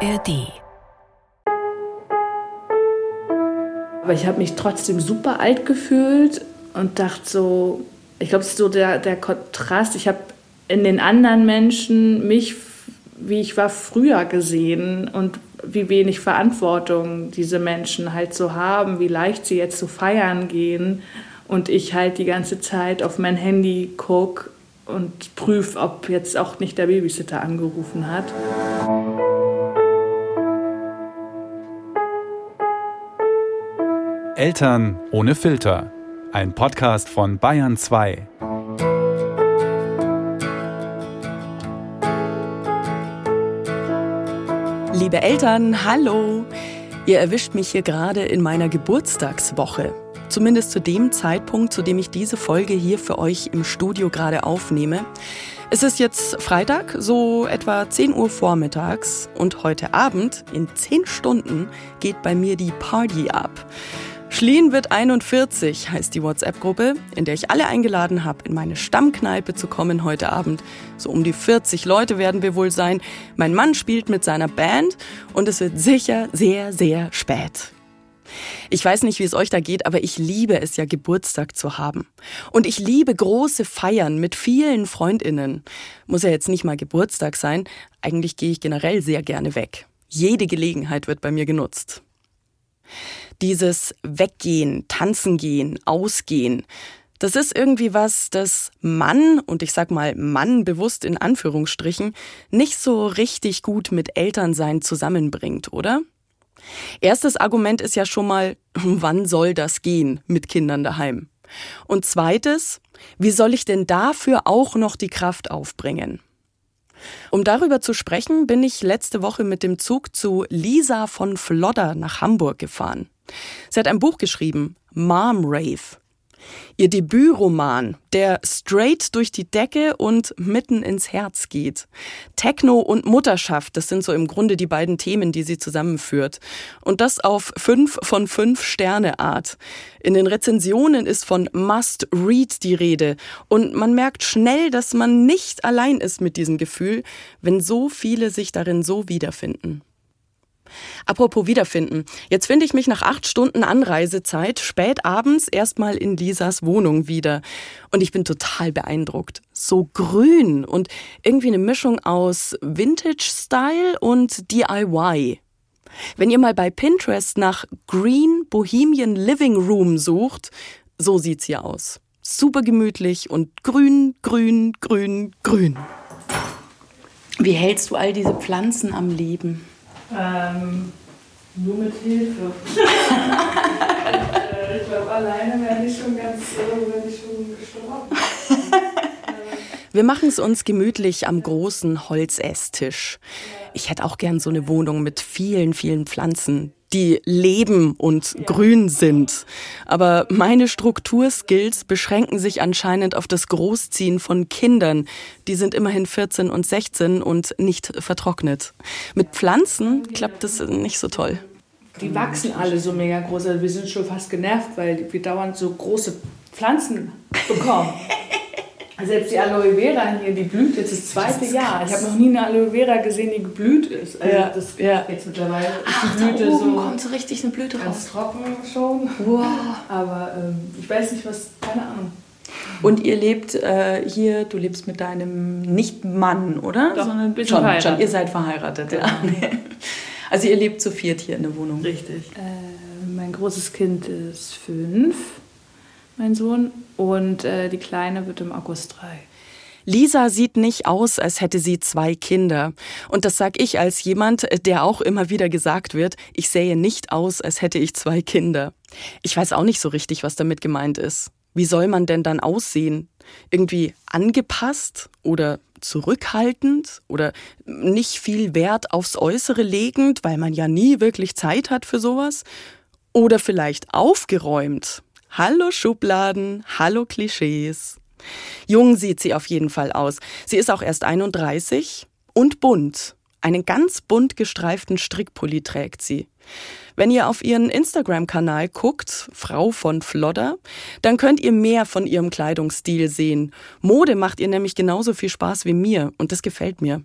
ARD. Aber ich habe mich trotzdem super alt gefühlt und dachte so, ich glaube, es ist so der, der Kontrast. Ich habe in den anderen Menschen mich, wie ich war, früher gesehen und wie wenig Verantwortung diese Menschen halt so haben, wie leicht sie jetzt zu feiern gehen und ich halt die ganze Zeit auf mein Handy gucke und prüfe, ob jetzt auch nicht der Babysitter angerufen hat. Eltern ohne Filter. Ein Podcast von Bayern 2. Liebe Eltern, hallo! Ihr erwischt mich hier gerade in meiner Geburtstagswoche. Zumindest zu dem Zeitpunkt, zu dem ich diese Folge hier für euch im Studio gerade aufnehme. Es ist jetzt Freitag, so etwa 10 Uhr vormittags und heute Abend, in 10 Stunden, geht bei mir die Party ab. Schlien wird 41 heißt die WhatsApp-Gruppe, in der ich alle eingeladen habe, in meine Stammkneipe zu kommen heute Abend. So um die 40 Leute werden wir wohl sein. Mein Mann spielt mit seiner Band und es wird sicher sehr, sehr spät. Ich weiß nicht, wie es euch da geht, aber ich liebe es ja, Geburtstag zu haben. Und ich liebe große Feiern mit vielen Freundinnen. Muss ja jetzt nicht mal Geburtstag sein. Eigentlich gehe ich generell sehr gerne weg. Jede Gelegenheit wird bei mir genutzt. Dieses Weggehen, Tanzen gehen, Ausgehen, das ist irgendwie was, das Mann, und ich sag mal Mann bewusst in Anführungsstrichen, nicht so richtig gut mit Elternsein zusammenbringt, oder? Erstes Argument ist ja schon mal, wann soll das gehen mit Kindern daheim? Und zweites, wie soll ich denn dafür auch noch die Kraft aufbringen? Um darüber zu sprechen, bin ich letzte Woche mit dem Zug zu Lisa von Flodder nach Hamburg gefahren. Sie hat ein Buch geschrieben, Mom Rave. Ihr Debütroman, der straight durch die Decke und mitten ins Herz geht. Techno und Mutterschaft, das sind so im Grunde die beiden Themen, die sie zusammenführt. Und das auf fünf von fünf Sterne Art. In den Rezensionen ist von Must Read die Rede. Und man merkt schnell, dass man nicht allein ist mit diesem Gefühl, wenn so viele sich darin so wiederfinden. Apropos Wiederfinden. Jetzt finde ich mich nach acht Stunden Anreisezeit spät abends erstmal in Lisas Wohnung wieder. Und ich bin total beeindruckt. So grün und irgendwie eine Mischung aus Vintage-Style und DIY. Wenn ihr mal bei Pinterest nach Green Bohemian Living Room sucht, so sieht's hier aus. Super gemütlich und grün, grün, grün, grün. Wie hältst du all diese Pflanzen am Leben? Ähm, nur mit Hilfe. Äh, ich glaube, alleine wäre ich schon ganz, äh, wäre ich schon gestorben. Wir machen es uns gemütlich am großen Holzesstisch. Ich hätte auch gern so eine Wohnung mit vielen, vielen Pflanzen, die leben und grün sind. Aber meine Strukturskills beschränken sich anscheinend auf das Großziehen von Kindern. Die sind immerhin 14 und 16 und nicht vertrocknet. Mit Pflanzen klappt das nicht so toll. Die wachsen alle so mega groß. Also wir sind schon fast genervt, weil wir dauernd so große Pflanzen bekommen. Selbst die Aloe Vera hier, die blüht jetzt das zweite das Jahr. Ich habe noch nie eine Aloe Vera gesehen, die geblüht ist. Also ja, das ja. Jetzt mittlerweile ist Ach, die Blüte da oben so kommt so richtig eine Blüte ganz raus. trocken schon. Wow. Aber ähm, ich weiß nicht, was, keine Ahnung. Und ihr lebt äh, hier, du lebst mit deinem Nicht-Mann, oder? Doch, Sondern schon, verheiratet. schon, ihr seid verheiratet. Genau. Ja. Also ihr lebt zu viert hier in der Wohnung. Richtig. Äh, mein großes Kind ist fünf mein Sohn, und äh, die Kleine wird im August drei. Lisa sieht nicht aus, als hätte sie zwei Kinder. Und das sag ich als jemand, der auch immer wieder gesagt wird, ich sähe nicht aus, als hätte ich zwei Kinder. Ich weiß auch nicht so richtig, was damit gemeint ist. Wie soll man denn dann aussehen? Irgendwie angepasst oder zurückhaltend oder nicht viel Wert aufs Äußere legend, weil man ja nie wirklich Zeit hat für sowas? Oder vielleicht aufgeräumt, Hallo Schubladen, hallo Klischees. Jung sieht sie auf jeden Fall aus. Sie ist auch erst 31 und bunt. Einen ganz bunt gestreiften Strickpulli trägt sie. Wenn ihr auf ihren Instagram-Kanal guckt, Frau von Flodder, dann könnt ihr mehr von ihrem Kleidungsstil sehen. Mode macht ihr nämlich genauso viel Spaß wie mir und das gefällt mir.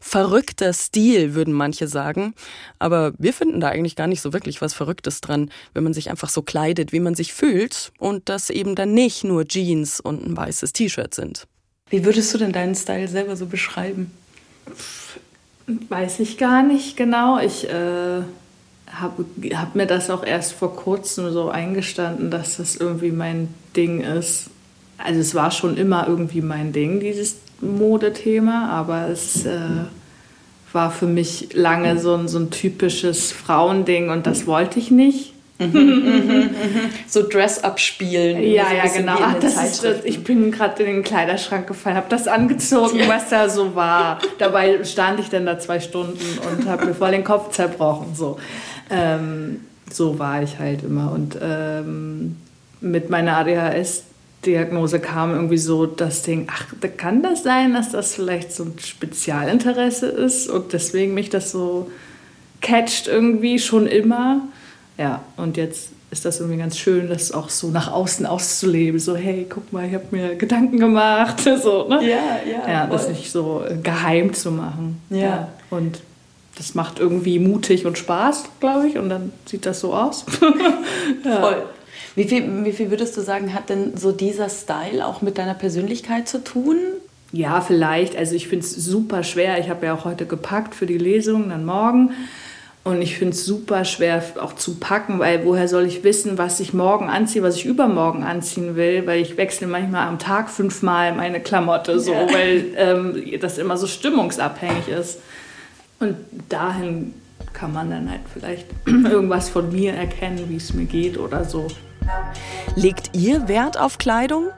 Verrückter Stil, würden manche sagen. Aber wir finden da eigentlich gar nicht so wirklich was Verrücktes dran, wenn man sich einfach so kleidet, wie man sich fühlt und das eben dann nicht nur Jeans und ein weißes T-Shirt sind. Wie würdest du denn deinen Style selber so beschreiben? Weiß ich gar nicht genau. Ich äh, habe hab mir das auch erst vor kurzem so eingestanden, dass das irgendwie mein Ding ist. Also es war schon immer irgendwie mein Ding, dieses Modethema, aber es äh, war für mich lange so ein, so ein typisches Frauending und das wollte ich nicht. so Dress-up spielen. Ja, ja, genau. Ach, das ist, ich bin gerade in den Kleiderschrank gefallen, habe das angezogen, ja. was da so war. Dabei stand ich dann da zwei Stunden und habe mir voll den Kopf zerbrochen. So, ähm, so war ich halt immer. Und ähm, mit meiner ADHS Diagnose kam irgendwie so das Ding, ach, kann das sein, dass das vielleicht so ein Spezialinteresse ist und deswegen mich das so catcht irgendwie schon immer. Ja, und jetzt ist das irgendwie ganz schön, das auch so nach außen auszuleben. So, hey, guck mal, ich habe mir Gedanken gemacht. So, ne? Ja, ja. Ja, das nicht so äh, geheim zu machen. Ja. ja. Und das macht irgendwie mutig und Spaß, glaube ich. Und dann sieht das so aus. ja. Voll. Wie viel, wie viel würdest du sagen, hat denn so dieser Style auch mit deiner Persönlichkeit zu tun? Ja, vielleicht. Also ich finde es super schwer. Ich habe ja auch heute gepackt für die Lesung, dann morgen. Und ich finde es super schwer auch zu packen, weil woher soll ich wissen, was ich morgen anziehe, was ich übermorgen anziehen will, weil ich wechsle manchmal am Tag fünfmal meine Klamotte so, ja. weil ähm, das immer so stimmungsabhängig ist. Und dahin kann man dann halt vielleicht irgendwas von mir erkennen, wie es mir geht oder so. Legt ihr Wert auf Kleidung?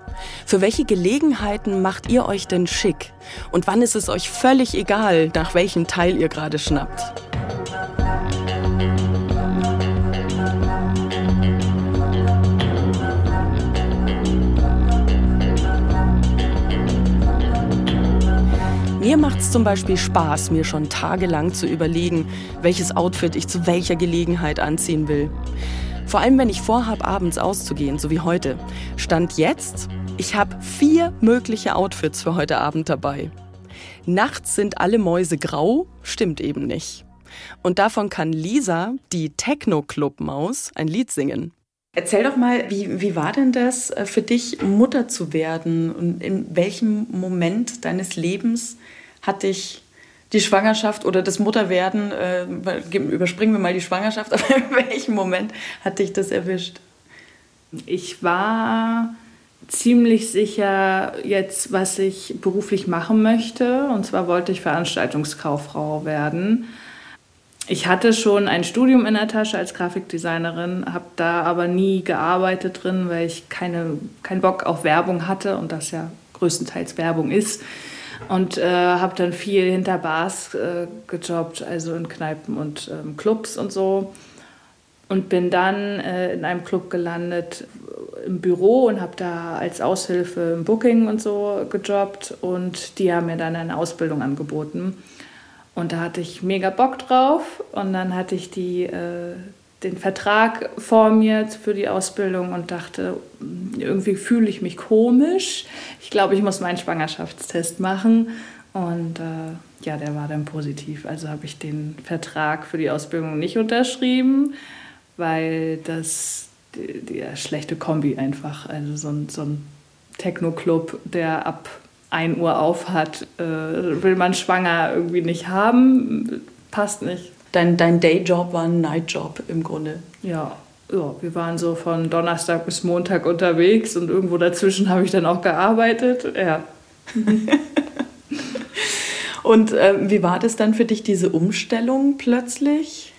Für welche Gelegenheiten macht ihr euch denn schick? Und wann ist es euch völlig egal, nach welchem Teil ihr gerade schnappt? Mir macht es zum Beispiel Spaß, mir schon tagelang zu überlegen, welches Outfit ich zu welcher Gelegenheit anziehen will. Vor allem, wenn ich vorhabe, abends auszugehen, so wie heute. Stand jetzt, ich habe vier mögliche Outfits für heute Abend dabei. Nachts sind alle Mäuse grau, stimmt eben nicht. Und davon kann Lisa, die Techno-Club-Maus, ein Lied singen. Erzähl doch mal, wie, wie war denn das äh, für dich, Mutter zu werden? Und in welchem Moment deines Lebens hat dich die Schwangerschaft oder das Mutterwerden, äh, überspringen wir mal die Schwangerschaft, aber in welchem Moment hat dich das erwischt? Ich war ziemlich sicher jetzt, was ich beruflich machen möchte. Und zwar wollte ich Veranstaltungskauffrau werden. Ich hatte schon ein Studium in der Tasche als Grafikdesignerin, habe da aber nie gearbeitet drin, weil ich keine, keinen Bock auf Werbung hatte und das ja größtenteils Werbung ist. Und äh, habe dann viel hinter Bars äh, gejobbt, also in Kneipen und ähm, Clubs und so. Und bin dann äh, in einem Club gelandet im Büro und habe da als Aushilfe im Booking und so gejobbt. Und die haben mir dann eine Ausbildung angeboten. Und da hatte ich mega Bock drauf. Und dann hatte ich die, äh, den Vertrag vor mir für die Ausbildung und dachte, irgendwie fühle ich mich komisch. Ich glaube, ich muss meinen Schwangerschaftstest machen. Und äh, ja, der war dann positiv. Also habe ich den Vertrag für die Ausbildung nicht unterschrieben, weil das die schlechte Kombi einfach, also so ein, so ein Techno-Club, der ab 1 Uhr auf hat, äh, will man schwanger irgendwie nicht haben, passt nicht. Dein, dein Dayjob war ein Nightjob im Grunde. Ja, ja, wir waren so von Donnerstag bis Montag unterwegs und irgendwo dazwischen habe ich dann auch gearbeitet. Ja. und äh, wie war das dann für dich, diese Umstellung plötzlich?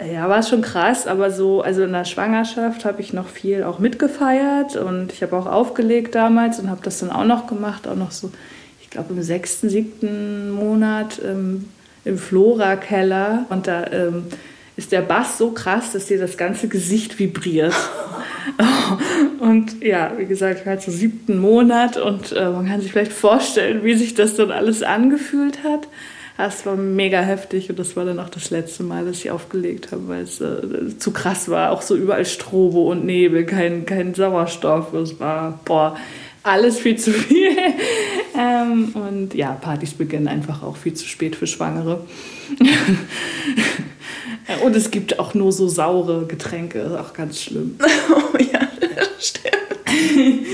Ja, war schon krass, aber so, also in der Schwangerschaft habe ich noch viel auch mitgefeiert und ich habe auch aufgelegt damals und habe das dann auch noch gemacht, auch noch so, ich glaube im sechsten, siebten Monat ähm, im Flora-Keller und da ähm, ist der Bass so krass, dass dir das ganze Gesicht vibriert. und ja, wie gesagt, ich war so siebten Monat und äh, man kann sich vielleicht vorstellen, wie sich das dann alles angefühlt hat. Das war mega heftig und das war dann auch das letzte Mal, dass ich aufgelegt habe, weil es äh, zu krass war. Auch so überall Strobo und Nebel, kein, kein Sauerstoff. Es war, boah, alles viel zu viel. Ähm, und ja, Partys beginnen einfach auch viel zu spät für Schwangere. und es gibt auch nur so saure Getränke, ist auch ganz schlimm. oh ja, stimmt.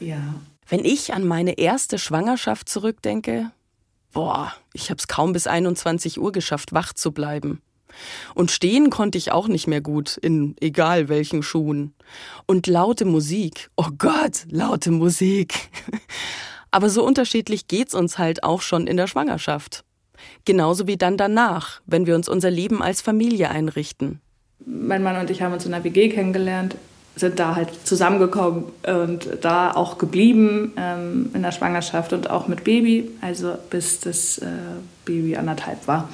ja. Wenn ich an meine erste Schwangerschaft zurückdenke, boah, ich habe es kaum bis 21 Uhr geschafft, wach zu bleiben. Und stehen konnte ich auch nicht mehr gut, in egal welchen Schuhen. Und laute Musik, oh Gott, laute Musik. Aber so unterschiedlich geht's uns halt auch schon in der Schwangerschaft. Genauso wie dann danach, wenn wir uns unser Leben als Familie einrichten. Mein Mann und ich haben uns in der WG kennengelernt, sind da halt zusammengekommen und da auch geblieben ähm, in der Schwangerschaft und auch mit Baby, also bis das äh, Baby anderthalb war.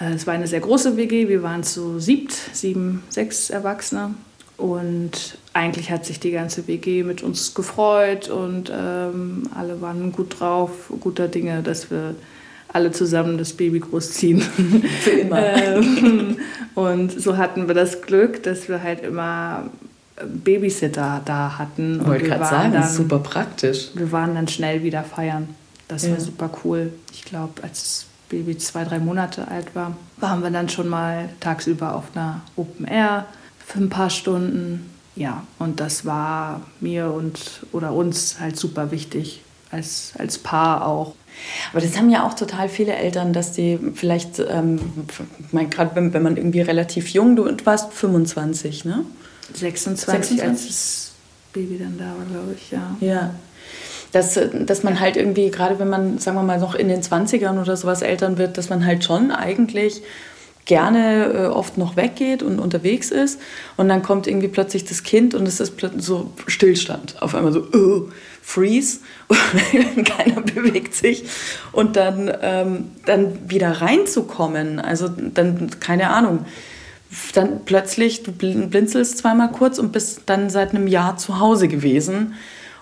Äh, es war eine sehr große WG, wir waren zu siebt, sieben, sechs Erwachsene. Und eigentlich hat sich die ganze WG mit uns gefreut und ähm, alle waren gut drauf, guter Dinge, dass wir alle zusammen das Baby großziehen. Für immer. ähm, und so hatten wir das Glück, dass wir halt immer Babysitter da hatten. Ich wollte gerade sagen, dann, super praktisch. Wir waren dann schnell wieder feiern. Das ja. war super cool. Ich glaube, als das Baby zwei, drei Monate alt war, waren wir dann schon mal tagsüber auf einer Open Air für ein paar Stunden. Ja, und das war mir und oder uns halt super wichtig, als, als Paar auch. Aber das haben ja auch total viele Eltern, dass die vielleicht, ähm, gerade wenn, wenn man irgendwie relativ jung, du warst 25, ne? 26, 26? als das Baby dann da war, glaube ich, ja. Ja, dass, dass man halt irgendwie, gerade wenn man, sagen wir mal, noch in den 20ern oder sowas Eltern wird, dass man halt schon eigentlich gerne äh, oft noch weggeht und unterwegs ist und dann kommt irgendwie plötzlich das Kind und es ist so Stillstand. Auf einmal so, oh, freeze, keiner bewegt sich und dann, ähm, dann wieder reinzukommen, also dann, keine Ahnung, dann plötzlich, du blinzelst zweimal kurz und bist dann seit einem Jahr zu Hause gewesen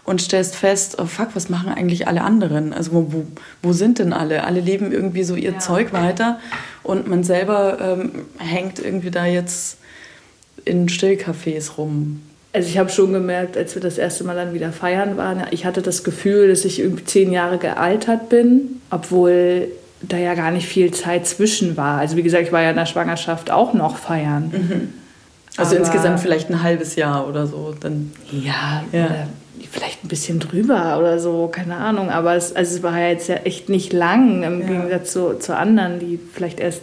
und stellst fest, oh fuck, was machen eigentlich alle anderen? Also wo, wo, wo sind denn alle? Alle leben irgendwie so ihr ja. Zeug weiter und man selber ähm, hängt irgendwie da jetzt in Stillcafés rum. Also ich habe schon gemerkt, als wir das erste Mal dann wieder feiern waren, ich hatte das Gefühl, dass ich irgendwie zehn Jahre gealtert bin, obwohl da ja gar nicht viel Zeit zwischen war. Also wie gesagt, ich war ja in der Schwangerschaft auch noch feiern. Mhm. Also Aber insgesamt vielleicht ein halbes Jahr oder so. Dann, ja, ja vielleicht ein bisschen drüber oder so, keine Ahnung. Aber es, also es war jetzt ja echt nicht lang im ja. Gegensatz zu, zu anderen, die vielleicht erst,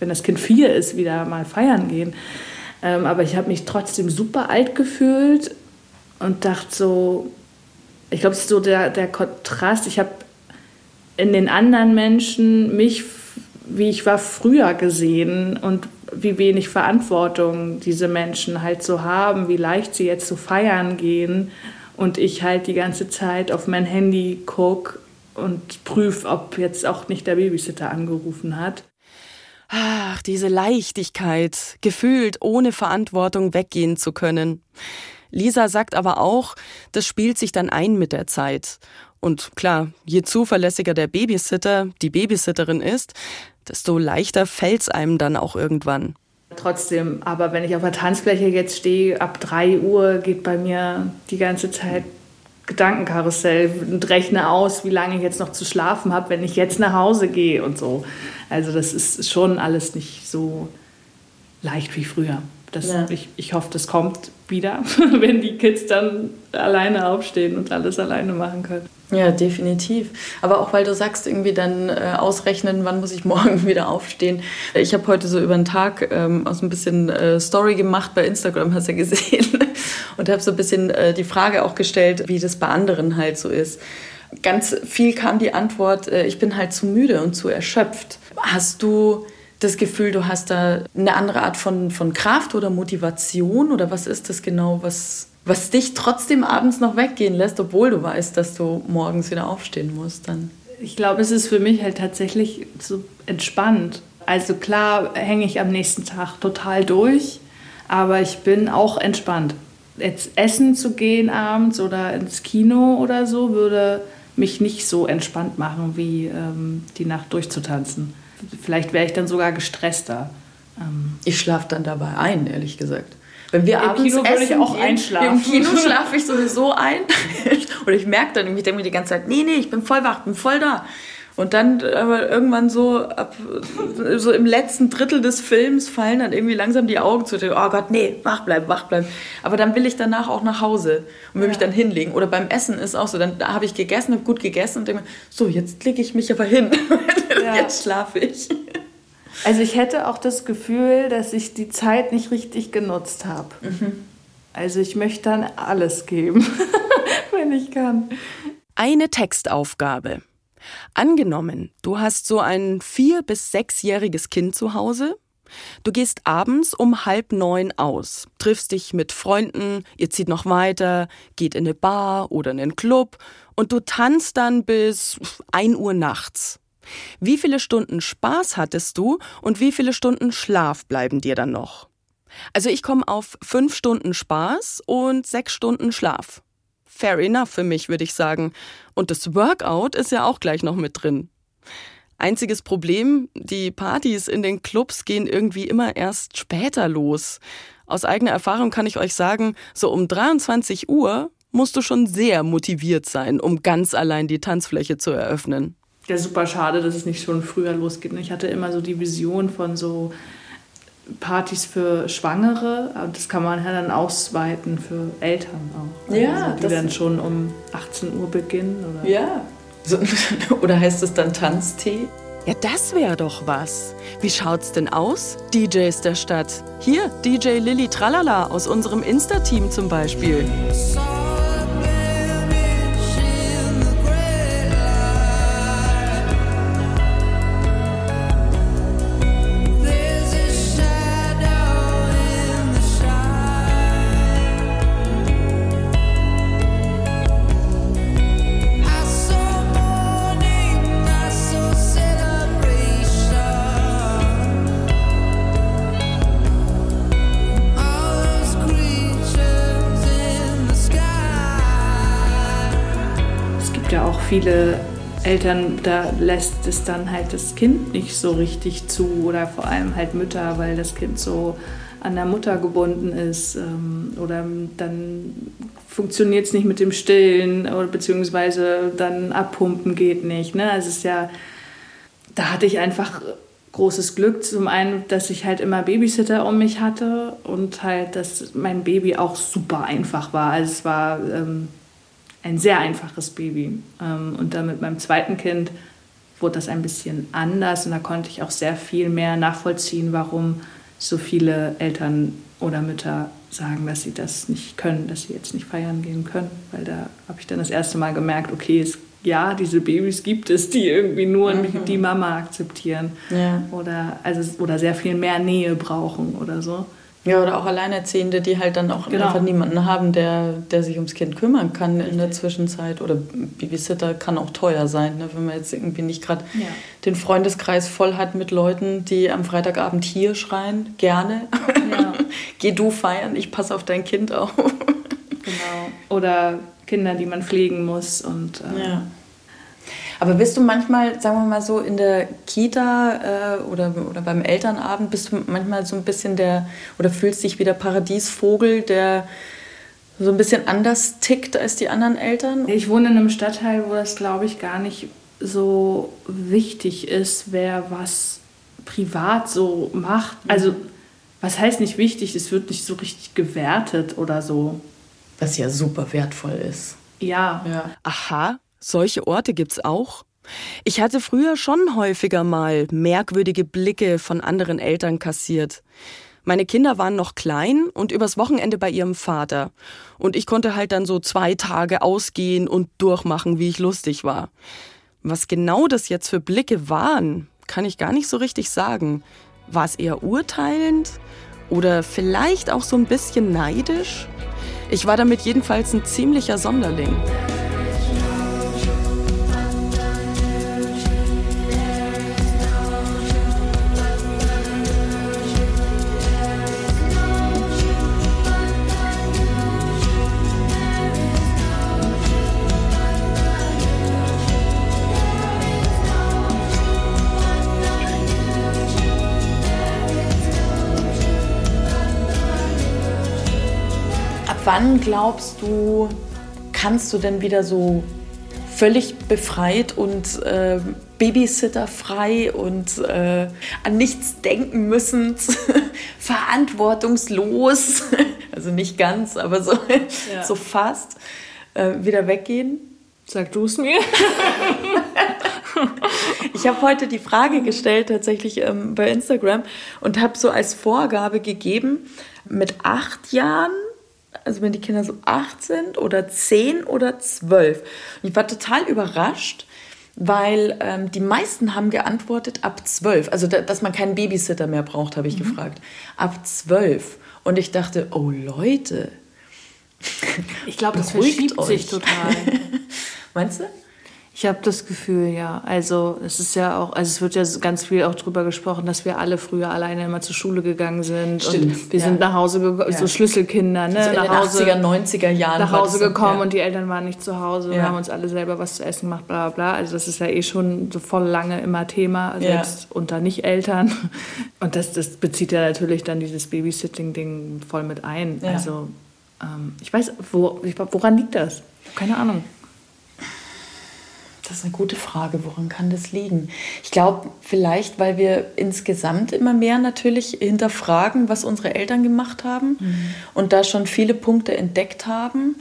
wenn das Kind vier ist, wieder mal feiern gehen. Ähm, aber ich habe mich trotzdem super alt gefühlt und dachte so, ich glaube, es ist so der, der Kontrast. Ich habe in den anderen Menschen mich, wie ich war, früher gesehen und wie wenig Verantwortung diese Menschen halt so haben, wie leicht sie jetzt zu feiern gehen und ich halt die ganze Zeit auf mein Handy gucke und prüfe, ob jetzt auch nicht der Babysitter angerufen hat. Ach, diese Leichtigkeit, gefühlt ohne Verantwortung weggehen zu können. Lisa sagt aber auch, das spielt sich dann ein mit der Zeit. Und klar, je zuverlässiger der Babysitter, die Babysitterin ist, desto leichter fällt's einem dann auch irgendwann. Trotzdem, aber wenn ich auf der Tanzfläche jetzt stehe, ab 3 Uhr geht bei mir die ganze Zeit Gedankenkarussell und rechne aus, wie lange ich jetzt noch zu schlafen habe, wenn ich jetzt nach Hause gehe und so. Also das ist schon alles nicht so leicht wie früher. Das, ja. ich, ich hoffe, das kommt wieder, wenn die Kids dann alleine aufstehen und alles alleine machen können. Ja, definitiv. Aber auch weil du sagst, irgendwie dann äh, ausrechnen, wann muss ich morgen wieder aufstehen. Ich habe heute so über den Tag ähm, auch so ein bisschen äh, Story gemacht bei Instagram, hast du ja gesehen. Und habe so ein bisschen äh, die Frage auch gestellt, wie das bei anderen halt so ist. Ganz viel kam die Antwort, äh, ich bin halt zu müde und zu erschöpft. Hast du das Gefühl, du hast da eine andere Art von, von Kraft oder Motivation? Oder was ist das genau, was was dich trotzdem abends noch weggehen lässt, obwohl du weißt, dass du morgens wieder aufstehen musst dann. Ich glaube, es ist für mich halt tatsächlich so entspannt. Also klar hänge ich am nächsten Tag total durch, aber ich bin auch entspannt. Jetzt essen zu gehen abends oder ins Kino oder so würde mich nicht so entspannt machen, wie ähm, die Nacht durchzutanzen. Vielleicht wäre ich dann sogar gestresster. Ähm ich schlafe dann dabei ein, ehrlich gesagt. Wenn wir Im abends Kino würde essen ich auch einschlafen. Im Kino schlafe ich sowieso ein. Oder ich merke dann, ich denke mir die ganze Zeit, nee, nee, ich bin voll wach, bin voll da. Und dann aber irgendwann so ab so im letzten Drittel des Films fallen dann irgendwie langsam die Augen zu. Oh Gott, nee, wach bleiben, wach bleiben. Aber dann will ich danach auch nach Hause und will Ja. mich dann hinlegen. Oder beim Essen ist auch so, dann habe ich gegessen, habe gut gegessen und denke mir, so, jetzt lege ich mich aber hin. Ja. Jetzt schlafe ich. Also ich hätte auch das Gefühl, dass ich die Zeit nicht richtig genutzt habe. Also ich möchte dann alles geben, wenn ich kann. Eine Textaufgabe. Angenommen, du hast so ein vier- bis sechsjähriges Kind zu Hause. Du gehst abends um halb neun aus, triffst dich mit Freunden, ihr zieht noch weiter, geht in eine Bar oder in einen Club und du tanzt dann bis ein Uhr nachts. Wie viele Stunden Spaß hattest du und wie viele Stunden Schlaf bleiben dir dann noch? Also ich komme auf fünf Stunden Spaß und sechs Stunden Schlaf. Fair enough für mich, würde ich sagen. Und das Workout ist ja auch gleich noch mit drin. Einziges Problem, die Partys in den Clubs gehen irgendwie immer erst später los. Aus eigener Erfahrung kann ich euch sagen, so um 23 Uhr musst du schon sehr motiviert sein, um ganz allein die Tanzfläche zu eröffnen. Ja, super schade, dass es nicht schon früher losgeht. Ich hatte immer so die Vision von so Partys für Schwangere, aber das kann man ja dann ausweiten für Eltern auch. Ja, also, die das- dann schon um 18 Uhr beginnen. Oder? Ja. So, oder heißt es dann Tanztee? Ja, das wäre doch was. Wie schaut's denn aus, DJs der Stadt? Hier, DJ Lilly Tralala aus unserem Insta-Team zum Beispiel. Es viele Eltern, da lässt es dann halt das Kind nicht so richtig zu oder vor allem halt Mütter, weil das Kind so an der Mutter gebunden ist ähm, oder dann funktioniert es nicht mit dem Stillen oder beziehungsweise dann abpumpen geht nicht. Ne? Also es ist ja, da hatte ich einfach großes Glück. Zum einen, dass ich halt immer Babysitter um mich hatte und halt, dass mein Baby auch super einfach war. Also es war ähm, ein sehr einfaches Baby. Ähm, und dann mit meinem zweiten Kind wurde das ein bisschen anders und da konnte ich auch sehr viel mehr nachvollziehen, warum so viele Eltern oder Mütter sagen, dass sie das nicht können, dass sie jetzt nicht feiern gehen können. Weil da habe ich dann das erste Mal gemerkt, okay, es, ja, diese Babys gibt es, die irgendwie nur die Mama akzeptieren. Ja. Oder, also, oder sehr viel mehr Nähe brauchen oder so. Ja, oder auch Alleinerziehende, die halt dann auch Genau. einfach niemanden haben, der, der sich ums Kind kümmern kann in der Zwischenzeit. Oder Babysitter kann auch teuer sein, ne? wenn man jetzt irgendwie nicht gerade Ja. den Freundeskreis voll hat mit Leuten, die am Freitagabend hier schreien. Gerne. Ja. Geh du feiern, ich passe auf dein Kind auf. Genau. Oder Kinder, die man pflegen muss. Und, äh, Ja. Aber bist du manchmal, sagen wir mal so, in der Kita äh, oder, oder beim Elternabend, bist du manchmal so ein bisschen der, oder fühlst dich wie der Paradiesvogel, der so ein bisschen anders tickt als die anderen Eltern? Ich wohne in einem Stadtteil, wo das, glaube ich, gar nicht so wichtig ist, wer was privat so macht. Also, was heißt nicht wichtig? Es wird nicht so richtig gewertet oder so. Was ja super wertvoll ist. Ja, Ja. Aha, solche Orte gibt's auch. Ich hatte früher schon häufiger mal merkwürdige Blicke von anderen Eltern kassiert. Meine Kinder waren noch klein und übers Wochenende bei ihrem Vater. Und ich konnte halt dann so zwei Tage ausgehen und durchmachen, wie ich lustig war. Was genau das jetzt für Blicke waren, kann ich gar nicht so richtig sagen. War es eher urteilend oder vielleicht auch so ein bisschen neidisch? Ich war damit jedenfalls ein ziemlicher Sonderling. Wann glaubst du, kannst du denn wieder so völlig befreit und äh, babysitterfrei und äh, an nichts denken müssen, verantwortungslos, also nicht ganz, aber so, ja. so fast, äh, wieder weggehen? Sag du es mir. ich habe heute die Frage gestellt, tatsächlich ähm, bei Instagram, und habe so als Vorgabe gegeben, mit acht Jahren also wenn die Kinder so acht sind oder zehn oder zwölf. Und ich war total überrascht, weil ähm, die meisten haben geantwortet ab zwölf. Also da, dass man keinen Babysitter mehr braucht, habe ich mhm. gefragt. Ab zwölf. Und ich dachte, oh Leute. Ich glaube, das verschiebt euch. sich total. Meinst du? Ich habe das Gefühl, ja. Also es ist ja auch, also es wird ja ganz viel auch drüber gesprochen, dass wir alle früher alleine immer zur Schule gegangen sind Stimmt, und wir ja. sind nach Hause gekommen, ja. so Schlüsselkinder, ne? In nach den 80er, 90er Jahren nach Hause gekommen ja. und die Eltern waren nicht zu Hause und haben uns alle selber was zu essen gemacht, bla bla bla. Also das ist ja eh schon so voll lange immer Thema, selbst unter Nicht-Eltern. Und das, das bezieht ja natürlich dann dieses Babysitting-Ding voll mit ein. Also ähm, ich weiß, wo, woran liegt das? Keine Ahnung. Das ist eine gute Frage. Woran kann das liegen? Ich glaube, vielleicht, weil wir insgesamt immer mehr natürlich hinterfragen, was unsere Eltern gemacht haben mhm. und da schon viele Punkte entdeckt haben,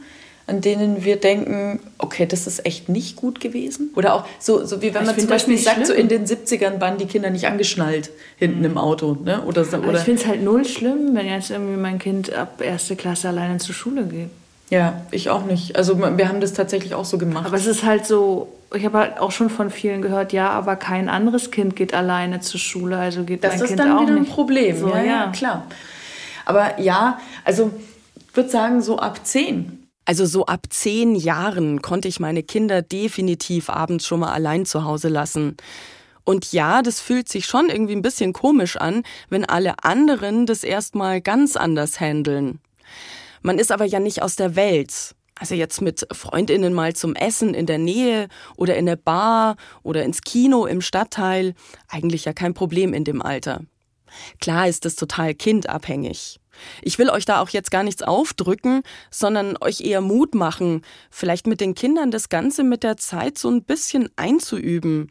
an denen wir denken, okay, das ist echt nicht gut gewesen. Oder auch so, so wie wenn man zum Beispiel sagt, schlimm. so in den 70ern waren die Kinder nicht angeschnallt hinten mhm. im Auto. Ne? Oder, oder ich finde es halt null schlimm, wenn jetzt irgendwie mein Kind ab erste Klasse alleine zur Schule geht. Ja, ich auch nicht. Also wir haben das tatsächlich auch so gemacht. Aber es ist halt so, ich habe halt auch schon von vielen gehört, ja, aber kein anderes Kind geht alleine zur Schule, also geht das mein Kind auch nicht. Das ist dann wieder ein Problem, so, ja, ja, klar. Aber ja, also ich würde sagen so ab zehn. Also so ab zehn Jahren konnte ich meine Kinder definitiv abends schon mal allein zu Hause lassen. Und ja, das fühlt sich schon irgendwie ein bisschen komisch an, wenn alle anderen das erstmal ganz anders handeln. Man ist aber ja nicht aus der Welt. Also jetzt mit Freundinnen mal zum Essen in der Nähe oder in der Bar oder ins Kino im Stadtteil, eigentlich ja kein Problem in dem Alter. Klar ist das total kindabhängig. Ich will euch da auch jetzt gar nichts aufdrücken, sondern euch eher Mut machen, vielleicht mit den Kindern das Ganze mit der Zeit so ein bisschen einzuüben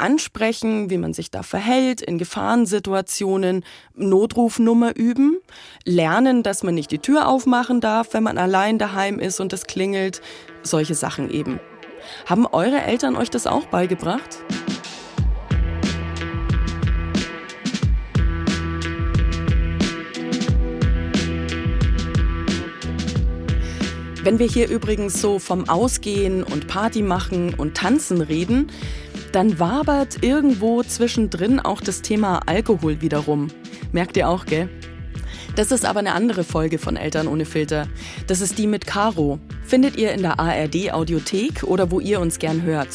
ansprechen, wie man sich da verhält in Gefahrensituationen, Notrufnummer üben, lernen, dass man nicht die Tür aufmachen darf, wenn man allein daheim ist und es klingelt, solche Sachen eben. Haben eure Eltern euch das auch beigebracht? Wenn wir hier übrigens so vom Ausgehen und Party machen und Tanzen reden, dann wabert irgendwo zwischendrin auch das Thema Alkohol wiederum. Merkt ihr auch, gell? Das ist aber eine andere Folge von Eltern ohne Filter. Das ist die mit Caro. Findet ihr in der ARD Audiothek oder wo ihr uns gern hört.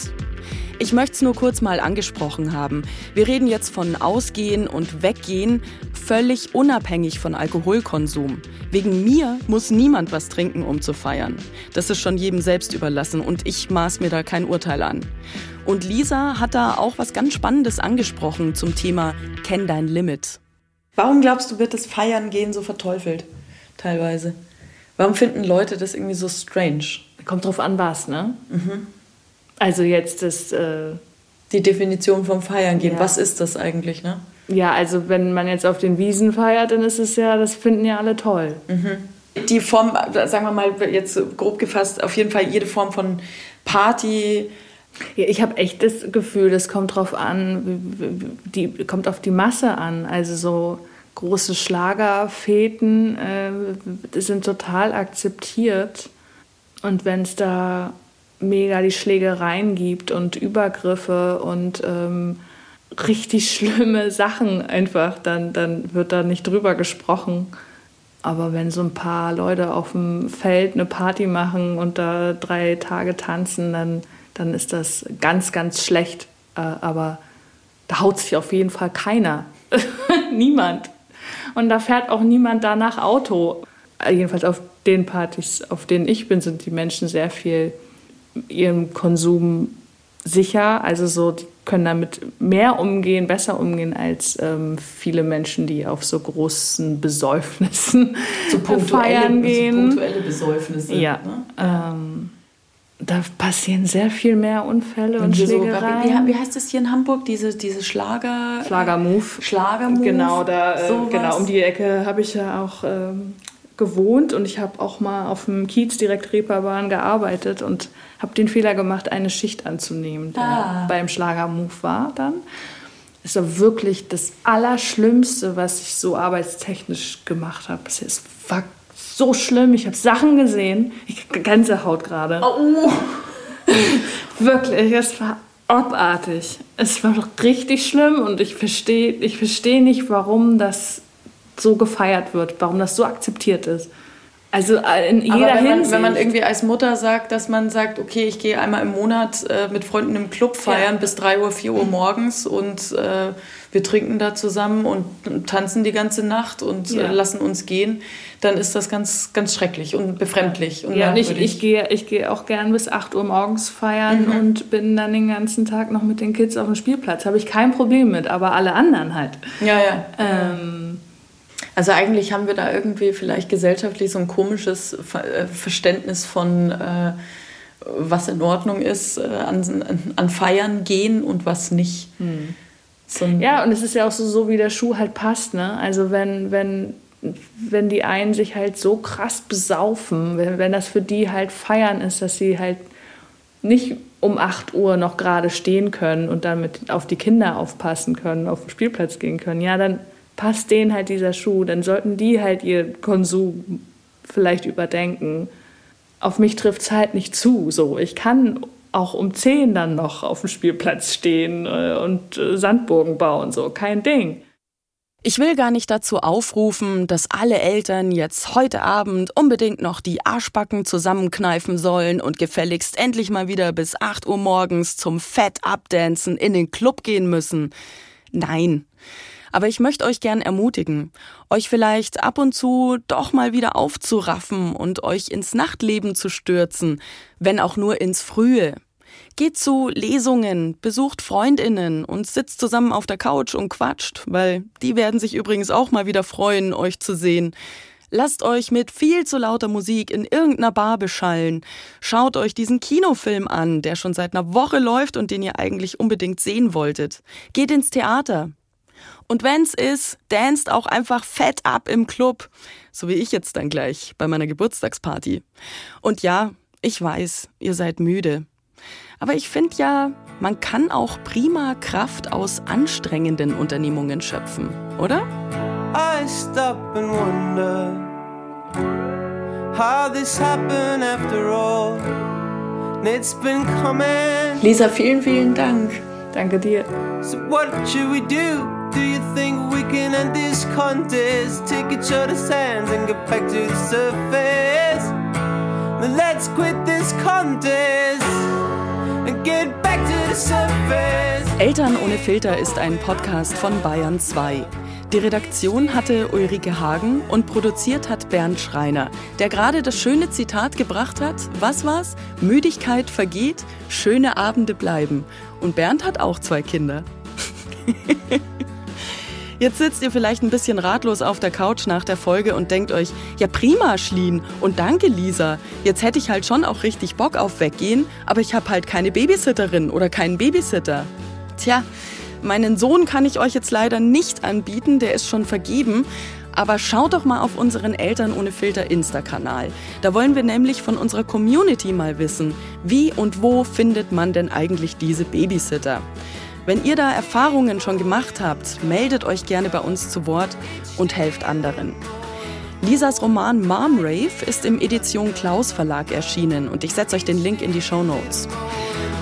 Ich möchte es nur kurz mal angesprochen haben. Wir reden jetzt von Ausgehen und Weggehen, völlig unabhängig von Alkoholkonsum. Wegen mir muss niemand was trinken, um zu feiern. Das ist schon jedem selbst überlassen und ich maß mir da kein Urteil an. Und Lisa hat da auch was ganz Spannendes angesprochen zum Thema Kenn dein Limit. Warum glaubst du, wird das Feiern gehen so verteufelt? Teilweise. Warum finden Leute das irgendwie so strange? Kommt drauf an, was, ne? Mhm. Also jetzt das. Äh die Definition vom Feiern gehen. Ja. Was ist das eigentlich, ne? Ja, also wenn man jetzt auf den Wiesen feiert, dann ist es ja, das finden ja alle toll. Mhm. Die Form, sagen wir mal jetzt grob gefasst, auf jeden Fall jede Form von Party, ja, ich habe echt das Gefühl, das kommt drauf an, die kommt auf die Masse an. Also so große Schlagerfäden äh, sind total akzeptiert. Und wenn es da mega die Schlägereien gibt und Übergriffe und ähm, richtig schlimme Sachen einfach, dann, dann wird da nicht drüber gesprochen. Aber wenn so ein paar Leute auf dem Feld eine Party machen und da drei Tage tanzen, dann dann ist das ganz, ganz schlecht. Äh, aber da haut sich auf jeden Fall keiner. niemand. Und da fährt auch niemand danach Auto. Jedenfalls auf den Partys, auf denen ich bin, sind die Menschen sehr viel ihrem Konsum sicher. Also so, die können damit mehr umgehen, besser umgehen als ähm, viele Menschen, die auf so großen Besäufnissen so feiern gehen. So punktuelle Besäufnisse. Ja. Ne? Ähm, da passieren sehr viel mehr Unfälle und, und Schlägereien. So, wie, wie, heißt das hier in Hamburg? Diese, diese Schlager... Schlagermove. Schlagermove. Genau, da, äh, genau, um die Ecke habe ich ja auch ähm, gewohnt und ich habe auch mal auf dem Kiez direkt Reeperbahn gearbeitet und habe den Fehler gemacht, eine Schicht anzunehmen, der ah. beim Schlagermove war dann. Es war wirklich das Allerschlimmste, was ich so arbeitstechnisch gemacht habe. Es war so schlimm. Ich habe Sachen gesehen. Ich Gänsehaut gerade. Oh. wirklich, es war abartig. Es war doch richtig schlimm und ich verstehe ich versteh nicht, warum das so gefeiert wird, warum das so akzeptiert ist. Also äh, in jeder Aber wenn Hinsicht. Man, wenn man irgendwie als Mutter sagt, dass man sagt, okay, ich gehe einmal im Monat äh, mit Freunden im Club feiern ja. bis 3 Uhr, 4 Uhr morgens und äh, wir trinken da zusammen und tanzen die ganze Nacht und äh, ja. lassen uns gehen, dann ist das ganz, ganz schrecklich und befremdlich. Und ja, und ich, ich, gehe, ich gehe auch gern bis 8 Uhr morgens feiern mhm. und bin dann den ganzen Tag noch mit den Kids auf dem Spielplatz. Habe ich kein Problem mit, aber alle anderen halt. Ja, ja. Ähm, also eigentlich haben wir da irgendwie vielleicht gesellschaftlich so ein komisches äh, Verständnis von, äh, was in Ordnung ist, äh, an, an Feiern gehen und was nicht. Hm. So ja, und es ist ja auch so, so, wie der Schuh halt passt. Ne? Also wenn, wenn, wenn die einen sich halt so krass besaufen, wenn, wenn das für die halt Feiern ist, dass sie halt nicht um 8 Uhr noch gerade stehen können und damit auf die Kinder aufpassen können, auf den Spielplatz gehen können, ja, dann passt denen halt dieser Schuh, dann sollten die halt ihr Konsum vielleicht überdenken. Auf mich trifft es halt nicht zu. So, ich kann auch um 10 dann noch auf dem Spielplatz stehen äh, und äh, Sandburgen bauen, so, kein Ding. Ich will gar nicht dazu aufrufen, dass alle Eltern jetzt heute Abend unbedingt noch die Arschbacken zusammenkneifen sollen und gefälligst endlich mal wieder bis 8 Uhr morgens zum Fett abdancen in den Club gehen müssen. Nein. Aber ich möchte euch gern ermutigen, euch vielleicht ab und zu doch mal wieder aufzuraffen und euch ins Nachtleben zu stürzen, wenn auch nur ins Frühe. Geht zu Lesungen, besucht Freundinnen und sitzt zusammen auf der Couch und quatscht, weil die werden sich übrigens auch mal wieder freuen, euch zu sehen. Lasst euch mit viel zu lauter Musik in irgendeiner Bar beschallen. Schaut euch diesen Kinofilm an, der schon seit einer Woche läuft und den ihr eigentlich unbedingt sehen wolltet. Geht ins Theater, und wenn's ist, danst auch einfach fett ab im Club. So wie ich jetzt dann gleich bei meiner Geburtstagsparty. Und ja, ich weiß, ihr seid müde. Aber ich finde ja, man kann auch prima Kraft aus anstrengenden Unternehmungen schöpfen, oder? I stop and wonder how this happened after all. It's been coming. Lisa, vielen, vielen Dank. Danke dir. So what should we do? Do you think we can end this contest? Take each other's hands and get back to the surface. Then let's quit this contest and get back to the surface. Eltern ohne Filter ist ein Podcast von Bayern 2. Die Redaktion hatte Ulrike Hagen und produziert hat Bernd Schreiner, der gerade das schöne Zitat gebracht hat, was war's? Müdigkeit vergeht, schöne Abende bleiben. Und Bernd hat auch zwei Kinder. Jetzt sitzt ihr vielleicht ein bisschen ratlos auf der Couch nach der Folge und denkt euch, ja prima, Schlien und danke, Lisa. Jetzt hätte ich halt schon auch richtig Bock auf Weggehen, aber ich habe halt keine Babysitterin oder keinen Babysitter. Tja, meinen Sohn kann ich euch jetzt leider nicht anbieten, der ist schon vergeben. Aber schaut doch mal auf unseren Eltern ohne Filter Insta-Kanal. Da wollen wir nämlich von unserer Community mal wissen, wie und wo findet man denn eigentlich diese Babysitter? Wenn ihr da Erfahrungen schon gemacht habt, meldet euch gerne bei uns zu Wort und helft anderen. Lisas Roman Mom Rave ist im Edition Klaus Verlag erschienen und ich setze euch den Link in die Show Notes.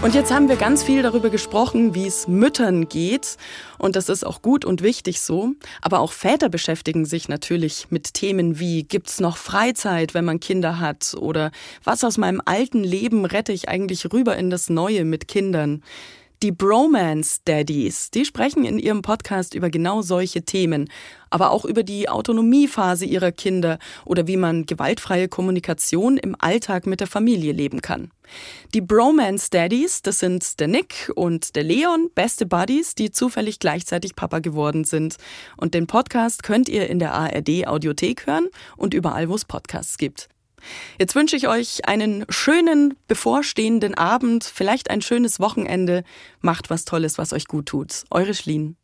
Und jetzt haben wir ganz viel darüber gesprochen, wie es Müttern geht. Und das ist auch gut und wichtig so. Aber auch Väter beschäftigen sich natürlich mit Themen wie, gibt's noch Freizeit, wenn man Kinder hat? Oder was aus meinem alten Leben rette ich eigentlich rüber in das Neue mit Kindern? Die Bromance Daddies, die sprechen in ihrem Podcast über genau solche Themen, aber auch über die Autonomiephase ihrer Kinder oder wie man gewaltfreie Kommunikation im Alltag mit der Familie leben kann. Die Bromance Daddies, das sind der Nick und der Leon, beste Buddies, die zufällig gleichzeitig Papa geworden sind. Und den Podcast könnt ihr in der ARD Audiothek hören und überall, wo es Podcasts gibt. Jetzt wünsche ich euch einen schönen bevorstehenden Abend, vielleicht ein schönes Wochenende. Macht was Tolles, was euch gut tut. Eure Schlien.